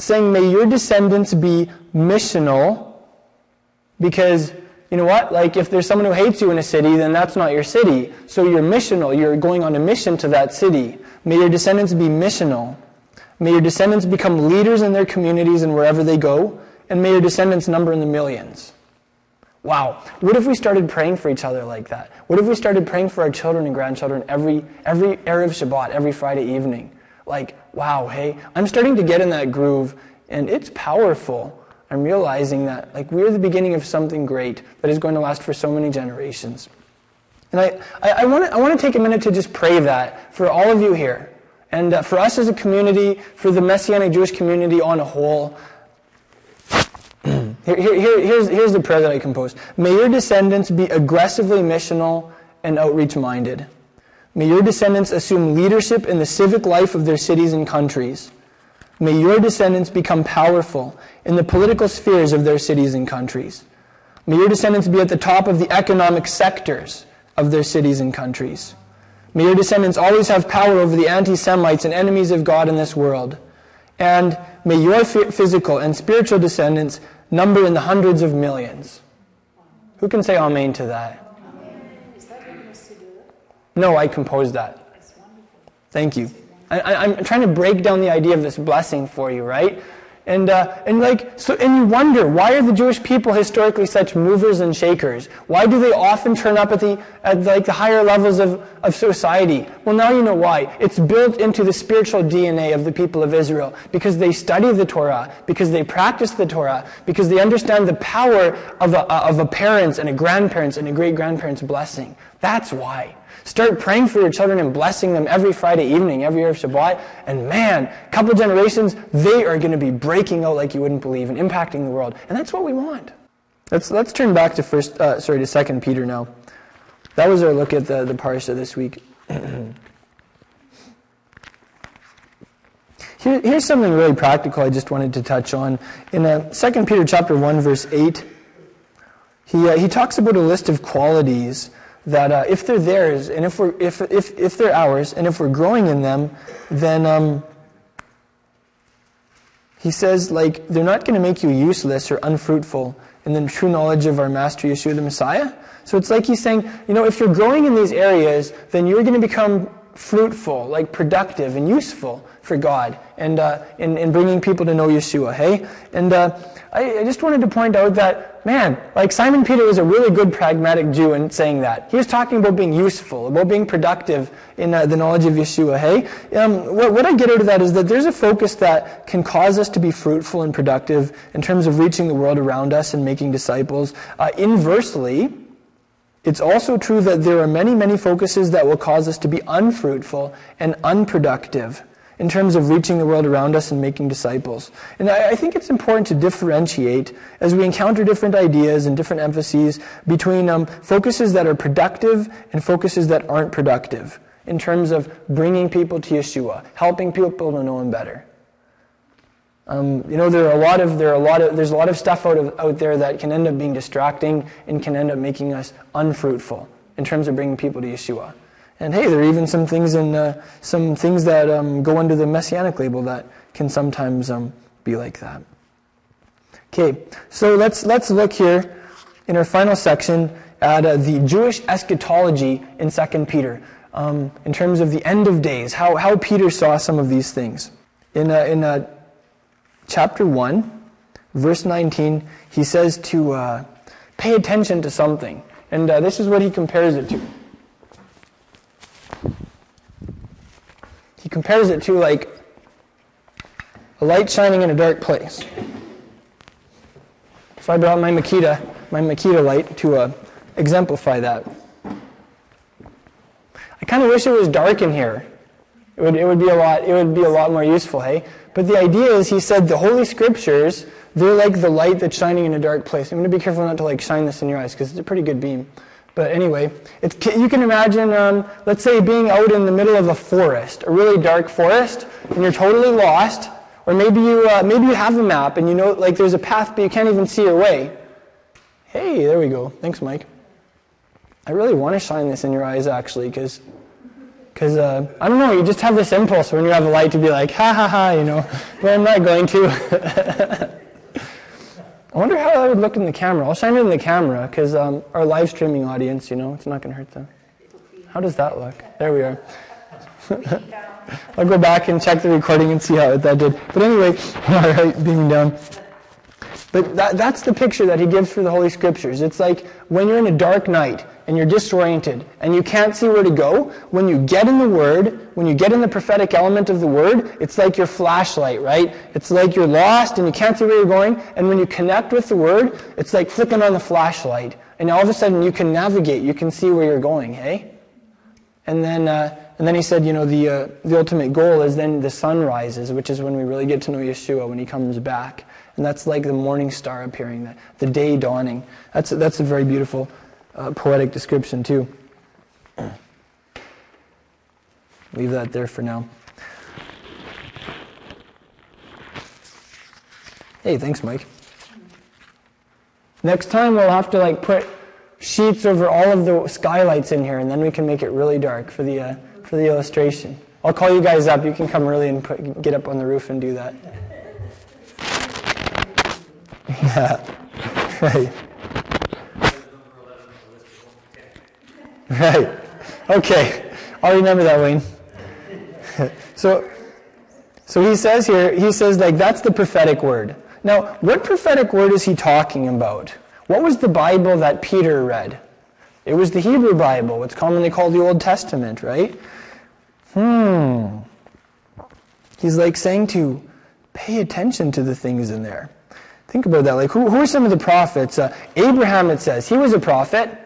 saying, May your descendants be missional, because you know what? Like, if there's someone who hates you in a city, then that's not your city. So you're missional. You're going on a mission to that city. May your descendants be missional. May your descendants become leaders in their communities and wherever they go. And may your descendants number in the millions. Wow. What if we started praying for each other like that? What if we started praying for our children and grandchildren every, every Erev Shabbat, every Friday evening? Like, wow, hey, I'm starting to get in that groove and it's powerful. I'm realizing that like we're the beginning of something great that is going to last for so many generations. And I, I, I want to take a minute to just pray that for all of you here. And uh, for us as a community, for the Messianic Jewish community on a whole, here, here, here's, here's the prayer that I composed. May your descendants be aggressively missional and outreach minded. May your descendants assume leadership in the civic life of their cities and countries. May your descendants become powerful in the political spheres of their cities and countries. May your descendants be at the top of the economic sectors of their cities and countries. May your descendants always have power over the anti Semites and enemies of God in this world. And may your physical and spiritual descendants number in the hundreds of millions. Who can say amen to that? No, I composed that. Thank you. I, am trying to break down the idea of this blessing for you, right? And, uh, and like, so, and you wonder, why are the Jewish people historically such movers and shakers? Why do they often turn up at the, at like the higher levels of, of society? Well, now you know why. It's built into the spiritual DNA of the people of Israel because they study the Torah, because they practice the Torah, because they understand the power of a, of a parent's and a grandparent's and a great grandparent's blessing. That's why. Start praying for your children and blessing them every Friday evening, every Erev Shabbat. And man, a couple generations, they are going to be breaking out like you wouldn't believe and impacting the world. And that's what we want. Let's, let's turn back to first, uh, sorry, to Second Peter now. That was our look at the, the parsha this week. Here, here's something really practical I just wanted to touch on. In uh, 2 Peter chapter 1, verse 8, he, uh, he talks about a list of qualities that uh, if they're theirs and if, we're, if, if, if they're ours and if we're growing in them, then um, he says, like, they're not going to make you useless or unfruitful in the true knowledge of our Master Yeshua the Messiah. So it's like he's saying, you know, if you're growing in these areas, then you're going to become fruitful, like productive and useful for God and uh, in, in bringing people to know Yeshua, hey? And uh, I, I, just wanted to point out that, man, like Simon Peter was a really good pragmatic Jew in saying that. He was talking about being useful, about being productive in uh, the knowledge of Yeshua, hey? Um, what, what I get out of that is that there's a focus that can cause us to be fruitful and productive in terms of reaching the world around us and making disciples. Uh, inversely, it's also true that there are many, many focuses that will cause us to be unfruitful and unproductive in terms of reaching the world around us and making disciples. And I, I, think it's important to differentiate as we encounter different ideas and different emphases between um, focuses that are productive and focuses that aren't productive in terms of bringing people to Yeshua, helping people to know Him better. Um, you know, there are a lot of there are a lot of there's a lot of stuff out of, out there that can end up being distracting and can end up making us unfruitful in terms of bringing people to Yeshua. And hey, there are even some things in uh, some things that um, go under the messianic label that can sometimes um, be like that. Okay, so let's let's look here in our final section at uh, the Jewish eschatology in Second Peter, um, in terms of the end of days, how how Peter saw some of these things. In uh, in uh, chapter 1, verse 19, he says to uh, pay attention to something. And uh, this is what he compares it to. He compares it to like a light shining in a dark place. So I brought my Makita, my Makita light to uh, exemplify that. I kind of wish it was dark in here. It would, it would be a lot. It would be a lot more useful. Hey, but the idea is, he said, the Holy Scriptures, they're like the light that's shining in a dark place. I'm going to be careful not to like shine this in your eyes because it's a pretty good beam. But anyway, you can imagine, um, let's say, being out in the middle of a forest, a really dark forest, and you're totally lost. Or maybe you, uh, maybe you have a map and you know, like, there's a path, but you can't even see your way. Hey, there we go. Thanks, Mike. I really want to shine this in your eyes, actually, because because, uh, I don't know, you just have this impulse when you have a light to be like, ha ha ha, you know, but I'm not going to. I wonder how that would look in the camera. I'll shine it in the camera because um, our live streaming audience, you know, it's not going to hurt them. How does that look? There we are. I'll go back and check the recording and see how that did. But anyway, all right, beaming down. But that, that's the picture that he gives for the Holy Scriptures. It's like when you're in a dark night and you're disoriented and you can't see where to go, when you get in the Word, when you get in the prophetic element of the Word, it's like your flashlight, right? It's like you're lost and you can't see where you're going. And when you connect with the Word, it's like flicking on the flashlight. And all of a sudden you can navigate, you can see where you're going, hey? And then, uh, and then he said, you know, the, uh, the ultimate goal is then the sun rises, which is when we really get to know Yeshua, when he comes back. And that's like the morning star appearing, the, the day dawning. That's, that's a very beautiful uh, poetic description, too. Leave that there for now. Hey, thanks, Mike. Next time we'll have to like put sheets over all of the skylights in here, and then we can make it really dark for the uh, for the illustration. I'll call you guys up. You can come early and put, get up on the roof and do that. Yeah, right. Right. Okay. I'll remember that, Wayne. so, so he says here, he says, like, that's the prophetic word. Now, what prophetic word is he talking about? What was the Bible that Peter read? It was the Hebrew Bible, what's commonly called the Old Testament, right? Hmm. He's like saying to pay attention to the things in there. Think about that. Like, who, who are some of the prophets? Uh, Abraham, it says, he was a prophet.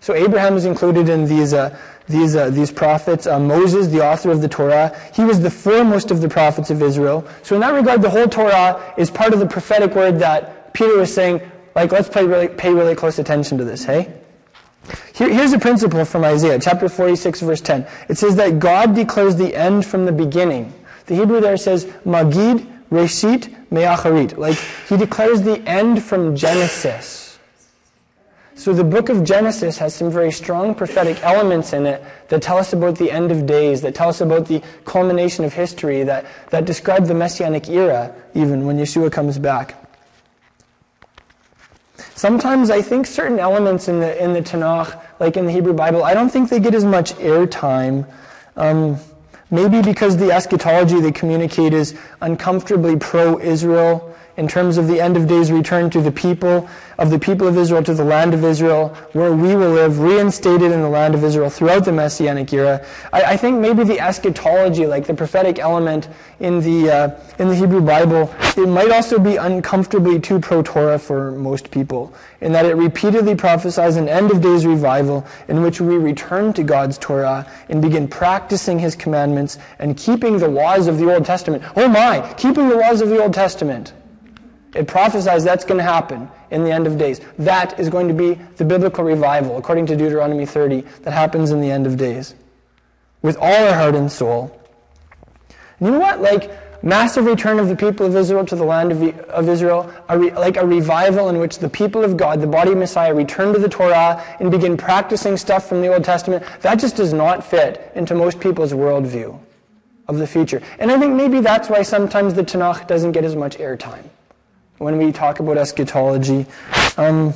So Abraham is included in these, uh, these, uh, these prophets. Uh, Moses, the author of the Torah, he was the foremost of the prophets of Israel. So in that regard, the whole Torah is part of the prophetic word that Peter was saying, like, let's pay really, pay really close attention to this, hey? Here, here's a principle from Isaiah, chapter 46, verse 10. It says that God declares the end from the beginning. The Hebrew there says, Magid, Reshit, Me'acharit. Like, he declares the end from Genesis. So the book of Genesis has some very strong prophetic elements in it that tell us about the end of days, that tell us about the culmination of history, that, that describe the messianic era, even when Yeshua comes back. Sometimes I think certain elements in the, in the Tanakh, like in the Hebrew Bible, I don't think they get as much airtime. Um, maybe because the eschatology they communicate is uncomfortably pro Israel in terms of the end of days return to the people of the people of Israel to the land of Israel, where we will live, reinstated in the land of Israel throughout the Messianic era. I, I think maybe the eschatology, like the prophetic element in the uh, in the Hebrew Bible, it might also be uncomfortably too pro Torah for most people, in that it repeatedly prophesies an end of days revival in which we return to God's Torah and begin practicing His commandments and keeping the laws of the Old Testament. Oh my, keeping the laws of the Old Testament. It prophesies that's going to happen in the end of days. That is going to be the biblical revival, according to Deuteronomy 30, that happens in the end of days. With all our heart and soul. And you know what? Like, massive return of the people of Israel to the land of, of Israel, a re, like a revival in which the people of God, the body of Messiah, return to the Torah and begin practicing stuff from the Old Testament. That just does not fit into most people's worldview of the future. And I think maybe that's why sometimes the Tanakh doesn't get as much airtime when we talk about eschatology. Um,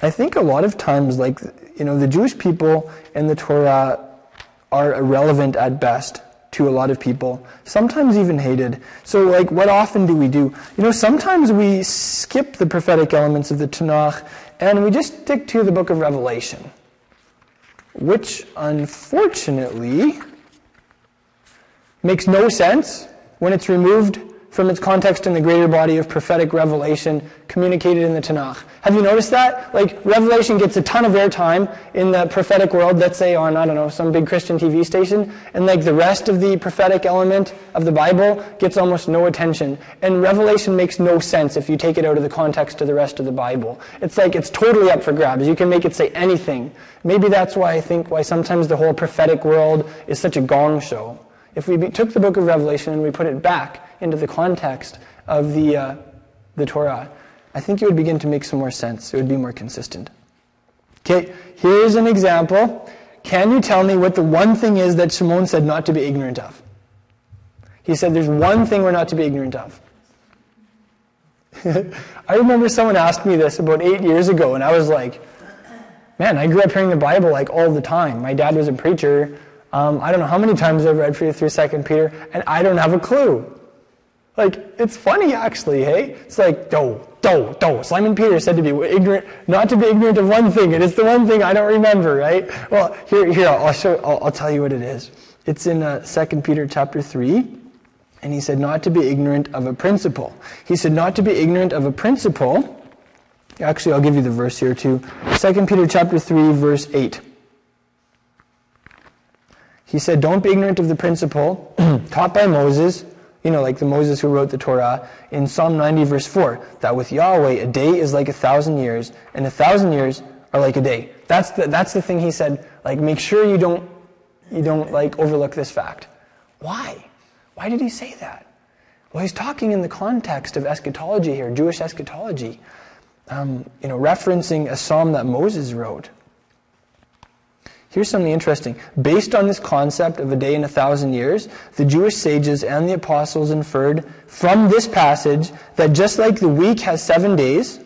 I think a lot of times, like, you know, the Jewish people and the Torah are irrelevant at best to a lot of people, sometimes even hated. So, like, what often do we do? You know, sometimes we skip the prophetic elements of the Tanakh and we just stick to the book of Revelation, which unfortunately makes no sense when it's removed from its context in the greater body of prophetic revelation communicated in the Tanakh. Have you noticed that? Like, Revelation gets a ton of airtime in the prophetic world, let's say on, I don't know, some big Christian TV station, and like the rest of the prophetic element of the Bible gets almost no attention. And Revelation makes no sense if you take it out of the context of the rest of the Bible. It's like it's totally up for grabs. You can make it say anything. Maybe that's why I think why sometimes the whole prophetic world is such a gong show. If we took the book of Revelation and we put it back into the context of the, uh, the Torah, I think it would begin to make some more sense. It would be more consistent. Okay, here's an example. Can you tell me what the one thing is that Shimon said not to be ignorant of? He said there's one thing we're not to be ignorant of. I remember someone asked me this about eight years ago, and I was like, man, I grew up hearing the Bible like all the time. My dad was a preacher. Um, I don't know how many times I've read through Second Peter, and I don't have a clue. Like, it's funny actually, hey? It's like, do, do, do. Simon Peter said to be ignorant, not to be ignorant of one thing, and it's the one thing I don't remember, right? Well, here, here, I'll show, I'll, I'll tell you what it is. It's in uh, 2 Peter chapter 3, and he said not to be ignorant of a principle. He said not to be ignorant of a principle. Actually, I'll give you the verse here too. 2 Peter chapter 3, verse 8. He said, don't be ignorant of the principle taught by Moses, you know, like the Moses who wrote the Torah, in Psalm 90, verse 4, that with Yahweh a day is like a thousand years, and a thousand years are like a day. That's the, that's the thing he said, like, make sure you don't, you don't, like, overlook this fact. Why? Why did he say that? Well, he's talking in the context of eschatology here, Jewish eschatology, um, you know, referencing a psalm that Moses wrote. Here's something interesting. Based on this concept of a day in a thousand years, the Jewish sages and the apostles inferred from this passage that just like the week has seven days,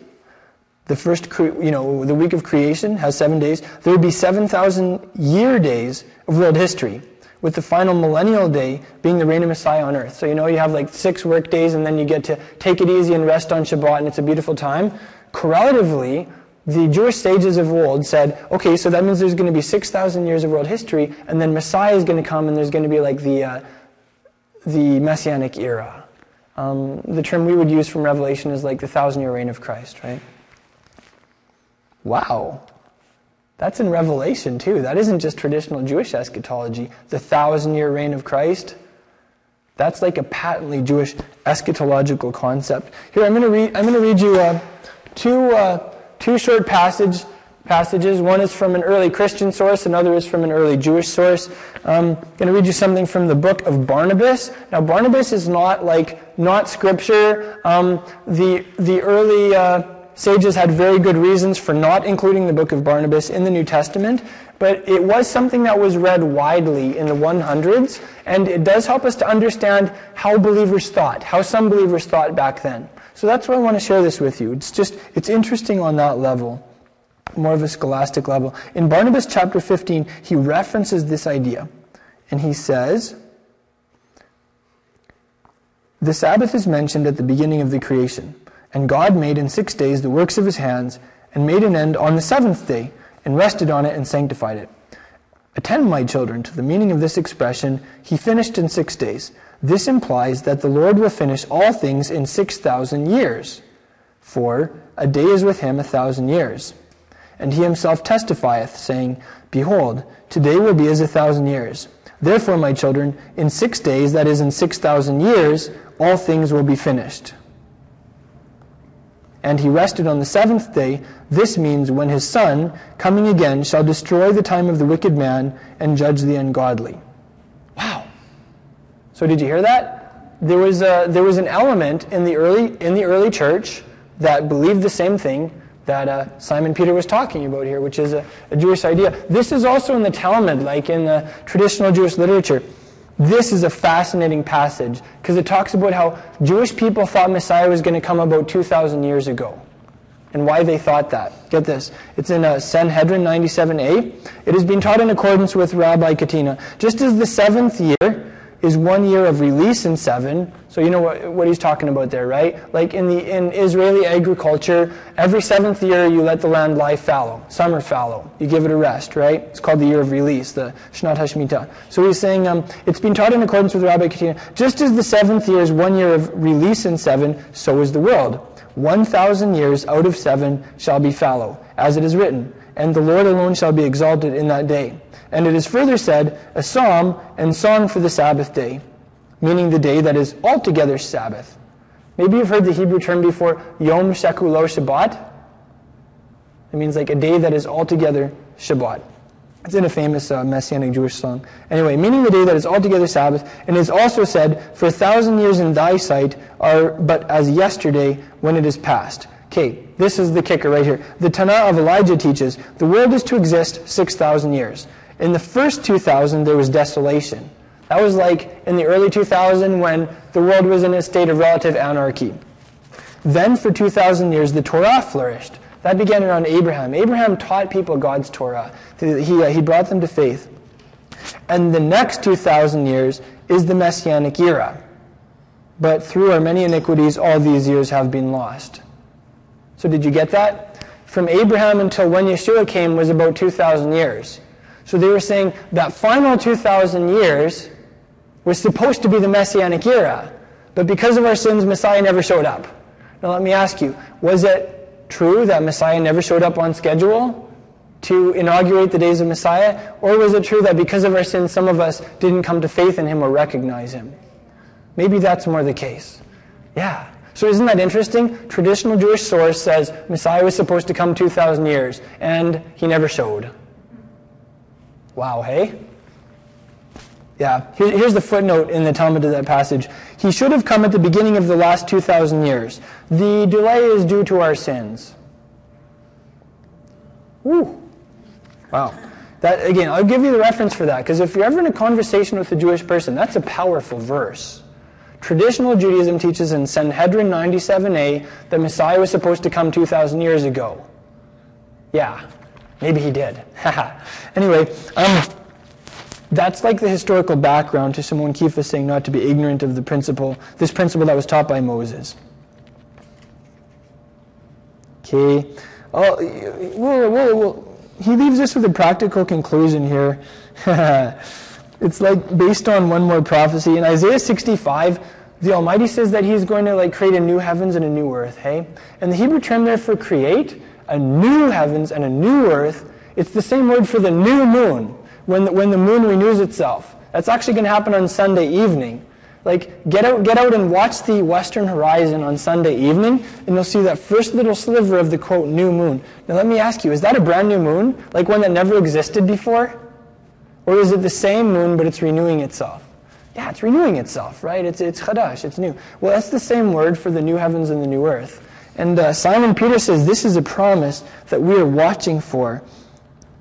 the first, you know, the week of creation has seven days, there would be 7,000 year days of world history, with the final millennial day being the reign of Messiah on earth. So, you know, you have like six work days and then you get to take it easy and rest on Shabbat and it's a beautiful time. Correlatively, the Jewish sages of old said, okay, so that means there's going to be 6,000 years of world history, and then Messiah is going to come, and there's going to be like the, uh, the Messianic era. Um, the term we would use from Revelation is like the thousand year reign of Christ, right? Wow. That's in Revelation too. That isn't just traditional Jewish eschatology. The thousand year reign of Christ. That's like a patently Jewish eschatological concept. Here, I'm going to read, I'm going to read you uh, two. Uh, two short passage, passages. One is from an early Christian source, another is from an early Jewish source. I'm going to read you something from the book of Barnabas. Now, Barnabas is not like, not scripture. Um, the, the early, uh, sages had very good reasons for not including the book of Barnabas in the New Testament, but it was something that was read widely in the 100s, and it does help us to understand how believers thought, how some believers thought back then. So that's why I want to share this with you. It's just, it's interesting on that level, more of a scholastic level. In Barnabas chapter 15, he references this idea, and he says, The Sabbath is mentioned at the beginning of the creation, and God made in six days the works of his hands, and made an end on the seventh day and rested on it and sanctified it. Attend, my children, to the meaning of this expression, he finished in six days. This implies that the Lord will finish all things in 6,000 years. For a day is with him a thousand years. And he himself testifieth, saying, Behold, today will be as a thousand years. Therefore, my children, in six days, that is, in 6,000 years, all things will be finished and he rested on the seventh day. This means when his Son, coming again, shall destroy the time of the wicked man and judge the ungodly. Wow. So did you hear that? There was, a, there was an element in the early, in the early church that believed the same thing that uh, Simon Peter was talking about here, which is a, a Jewish idea. This is also in the Talmud, like in the traditional Jewish literature. This is a fascinating passage because it talks about how Jewish people thought Messiah was going to come about 2,000 years ago and why they thought that. Get this. It's in uh, Sanhedrin 97a. It has been taught in accordance with Rabbi Katina. Just as the seventh year is one year of release in seven. So you know what, what he's talking about there, right? Like in the in Israeli agriculture, every seventh year you let the land lie fallow, summer fallow. You give it a rest, right? It's called the year of release, the Shnat Hashmita. So he's saying um, it's been taught in accordance with Rabbi Katina. Just as the seventh year is one year of release in seven, so is the world. One thousand years out of seven shall be fallow, as it is written, and the Lord alone shall be exalted in that day. And it is further said, a psalm and song for the Sabbath day, meaning the day that is altogether Sabbath. Maybe you've heard the Hebrew term before, Yom Shekulo Shabbat. It means like a day that is altogether Shabbat. It's in a famous uh, Messianic Jewish song. Anyway, meaning the day that is altogether Sabbath, and is also said, For a thousand years in thy sight are but as yesterday when it is past. Okay, this is the kicker right here. The Tanakh of Elijah teaches the world is to exist 6,000 years. In the first 2000, there was desolation. That was like in the early 2000 when the world was in a state of relative anarchy. Then, for 2,000 years, the Torah flourished. That began around Abraham. Abraham taught people God's Torah, he, uh, he brought them to faith. And the next 2,000 years is the Messianic era. But through our many iniquities, all these years have been lost. So, did you get that? From Abraham until when Yeshua came was about 2,000 years. So they were saying that final 2,000 years was supposed to be the Messianic era, but because of our sins, Messiah never showed up. Now let me ask you, was it true that Messiah never showed up on schedule to inaugurate the days of Messiah? Or was it true that because of our sins, some of us didn't come to faith in him or recognize him? Maybe that's more the case. Yeah. So isn't that interesting? Traditional Jewish source says Messiah was supposed to come 2,000 years, and he never showed. Wow, hey? Yeah, Here, here's the footnote in the Talmud to that passage. He should have come at the beginning of the last 2,000 years. The delay is due to our sins. Woo. Wow. That, again, I'll give you the reference for that, because if you're ever in a conversation with a Jewish person, that's a powerful verse. Traditional Judaism teaches in Sanhedrin 97a that Messiah was supposed to come 2,000 years ago. Yeah, Maybe he did. anyway, um, that's like the historical background to Simon Kefa saying not to be ignorant of the principle, this principle that was taught by Moses. Okay. Oh, well, well, he leaves us with a practical conclusion here. it's like based on one more prophecy. In Isaiah 65, the Almighty says that He's going to like create a new heavens and a new earth, hey? And the Hebrew term there for create a new heavens and a new earth. It's the same word for the new moon, when the, when the moon renews itself. That's actually going to happen on Sunday evening. Like, get out, get out and watch the western horizon on Sunday evening, and you'll see that first little sliver of the quote, new moon. Now, let me ask you, is that a brand new moon? Like one that never existed before? Or is it the same moon, but it's renewing itself? Yeah, it's renewing itself, right? It's, it's chadash, it's new. Well, that's the same word for the new heavens and the new earth. And uh, Simon Peter says this is a promise that we are watching for.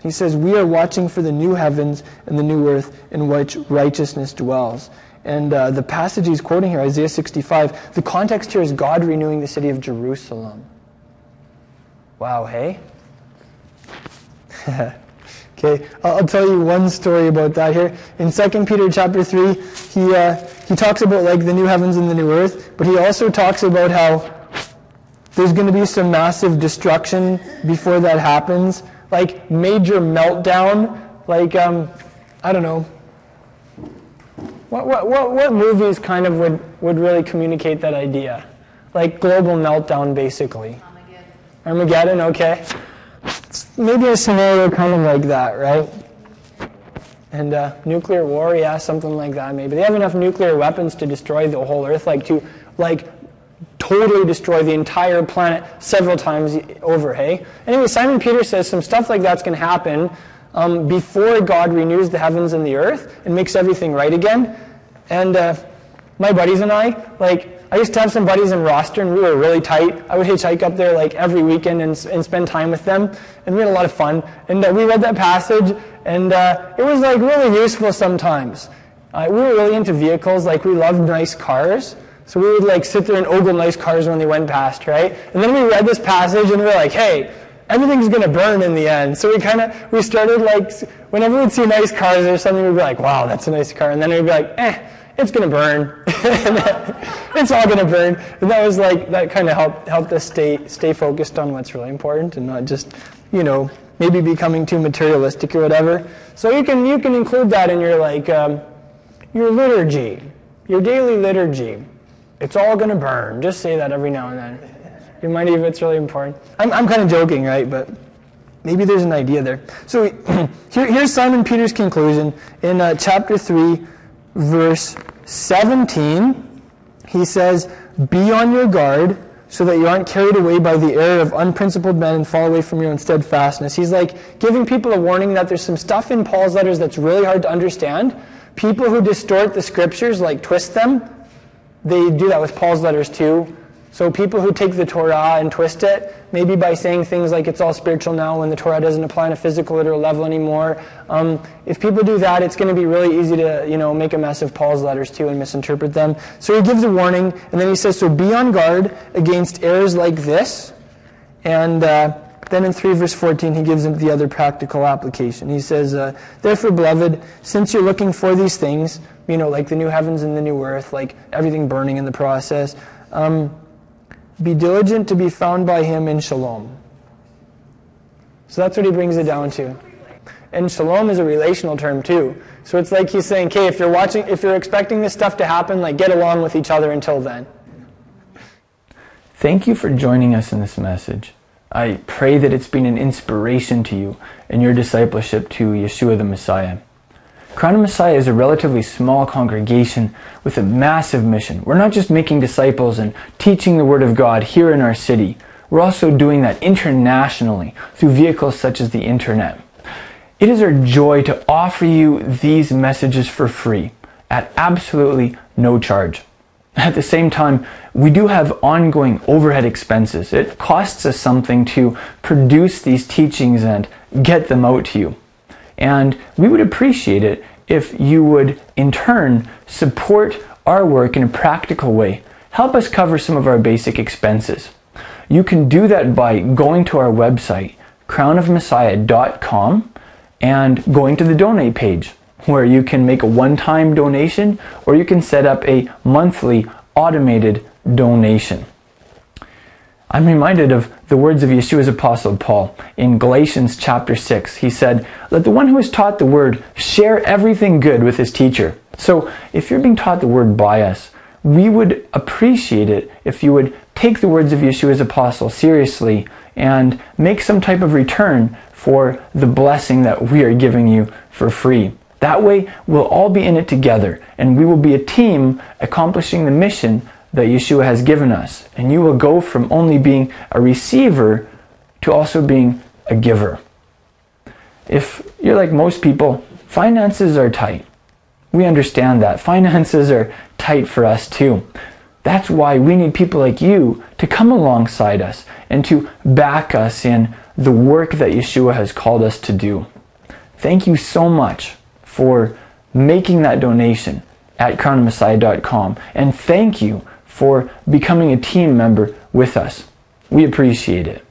He says, We are watching for the new heavens and the new earth in which righteousness dwells. And uh, the passage he's quoting here, Isaiah 65, the context here is God renewing the city of Jerusalem. Wow, hey? okay, I'll, tell you one story about that here. In 2 Peter chapter 3, he, uh, he talks about like the new heavens and the new earth, but he also talks about how there's going to be some massive destruction before that happens like major meltdown. Like, um, I don't know. What, what, what, what movies kind of would, would really communicate that idea? Like global meltdown, basically. Armageddon. Armageddon, okay. Maybe a scenario kind of like that, right? And uh, nuclear war, yeah, something like that. Maybe they have enough nuclear weapons to destroy the whole Earth, like to like totally destroy the entire planet several times over, hey? Anyway, Simon Peter says some stuff like that's going to happen um, before God renews the heavens and the earth and makes everything right again. And uh, my buddies and I, like, I used to have some buddies in Rosthern, and we were really tight. I would hitchhike up there like every weekend and, and spend time with them, and we had a lot of fun. And uh, we read that passage, and uh, it was like really useful sometimes. Uh, we were really into vehicles, like we loved nice cars. So we would like sit there and ogle nice cars when they went past, right? And then we read this passage and we are like, hey, everything's going to burn in the end. So we kind of, we started like, whenever we'd see nice cars or something, we'd be like, wow, that's a nice car. And then we'd be like, eh, it's to burn. it's all to burn. And that was like, that kind of helped, helped us stay, stay focused on what's really important and not just, you know, maybe becoming too materialistic or whatever. So you can, you can include that in your like, um, your liturgy, your daily liturgy. It's all to burn. Just say that every now and then. You might if it's really important. I'm, I'm kind of joking, right? But maybe there's an idea there. So here, here's Simon Peter's conclusion in uh, chapter 3, verse 17. He says, Be on your guard so that you aren't carried away by the error of unprincipled men and fall away from your own steadfastness. He's like giving people a warning that there's some stuff in Paul's letters that's really hard to understand. People who distort the scriptures, like twist them, they do that with Paul's letters too. So people who take the Torah and twist it, maybe by saying things like it's all spiritual now when the Torah doesn't apply on a physical literal level anymore. Um, if people do that, it's going to be really easy to you know make a mess of Paul's letters too and misinterpret them. So he gives a warning, and then he says, "So be on guard against errors like this." And uh, then in 3 verse 14, he gives him the other practical application. He says, uh, Therefore, beloved, since you're looking for these things, you know, like the new heavens and the new earth, like everything burning in the process. Um, be diligent to be found by him in shalom. So that's what he brings it down to. And shalom is a relational term too. So it's like he's saying, okay, if you're watching, if you're expecting this stuff to happen, like get along with each other until then. Thank you for joining us in this message. I pray that it's been an inspiration to you in your discipleship to Yeshua the Messiah. Crown of Messiah is a relatively small congregation with a massive mission. We're not just making disciples and teaching the Word of God here in our city. We're also doing that internationally through vehicles such as the internet. It is our joy to offer you these messages for free at absolutely no charge. At the same time, we do have ongoing overhead expenses. It costs us something to produce these teachings and get them out to you. And we would appreciate it if you would, in turn, support our work in a practical way. Help us cover some of our basic expenses. You can do that by going to our website, crownofmessiah.com, and going to the donate page, where you can make a one time donation or you can set up a monthly automated donation. I'm reminded of the words of Yeshua's apostle Paul in Galatians chapter 6. He said, Let the one who is taught the word share everything good with his teacher. So if you're being taught the word by us, we would appreciate it if you would take the words of Yeshua's apostle seriously and make some type of return for the blessing that we are giving you for free. That way, we'll all be in it together and we will be a team accomplishing the mission that Yeshua has given us. And you will go from only being a receiver to also being a giver. If you're like most people, finances are tight. We understand that. Finances are tight for us too. That's why we need people like you to come alongside us and to back us in the work that Yeshua has called us to do. Thank you so much for making that donation at crownmessiah.com and thank you for becoming a team member with us. We appreciate it.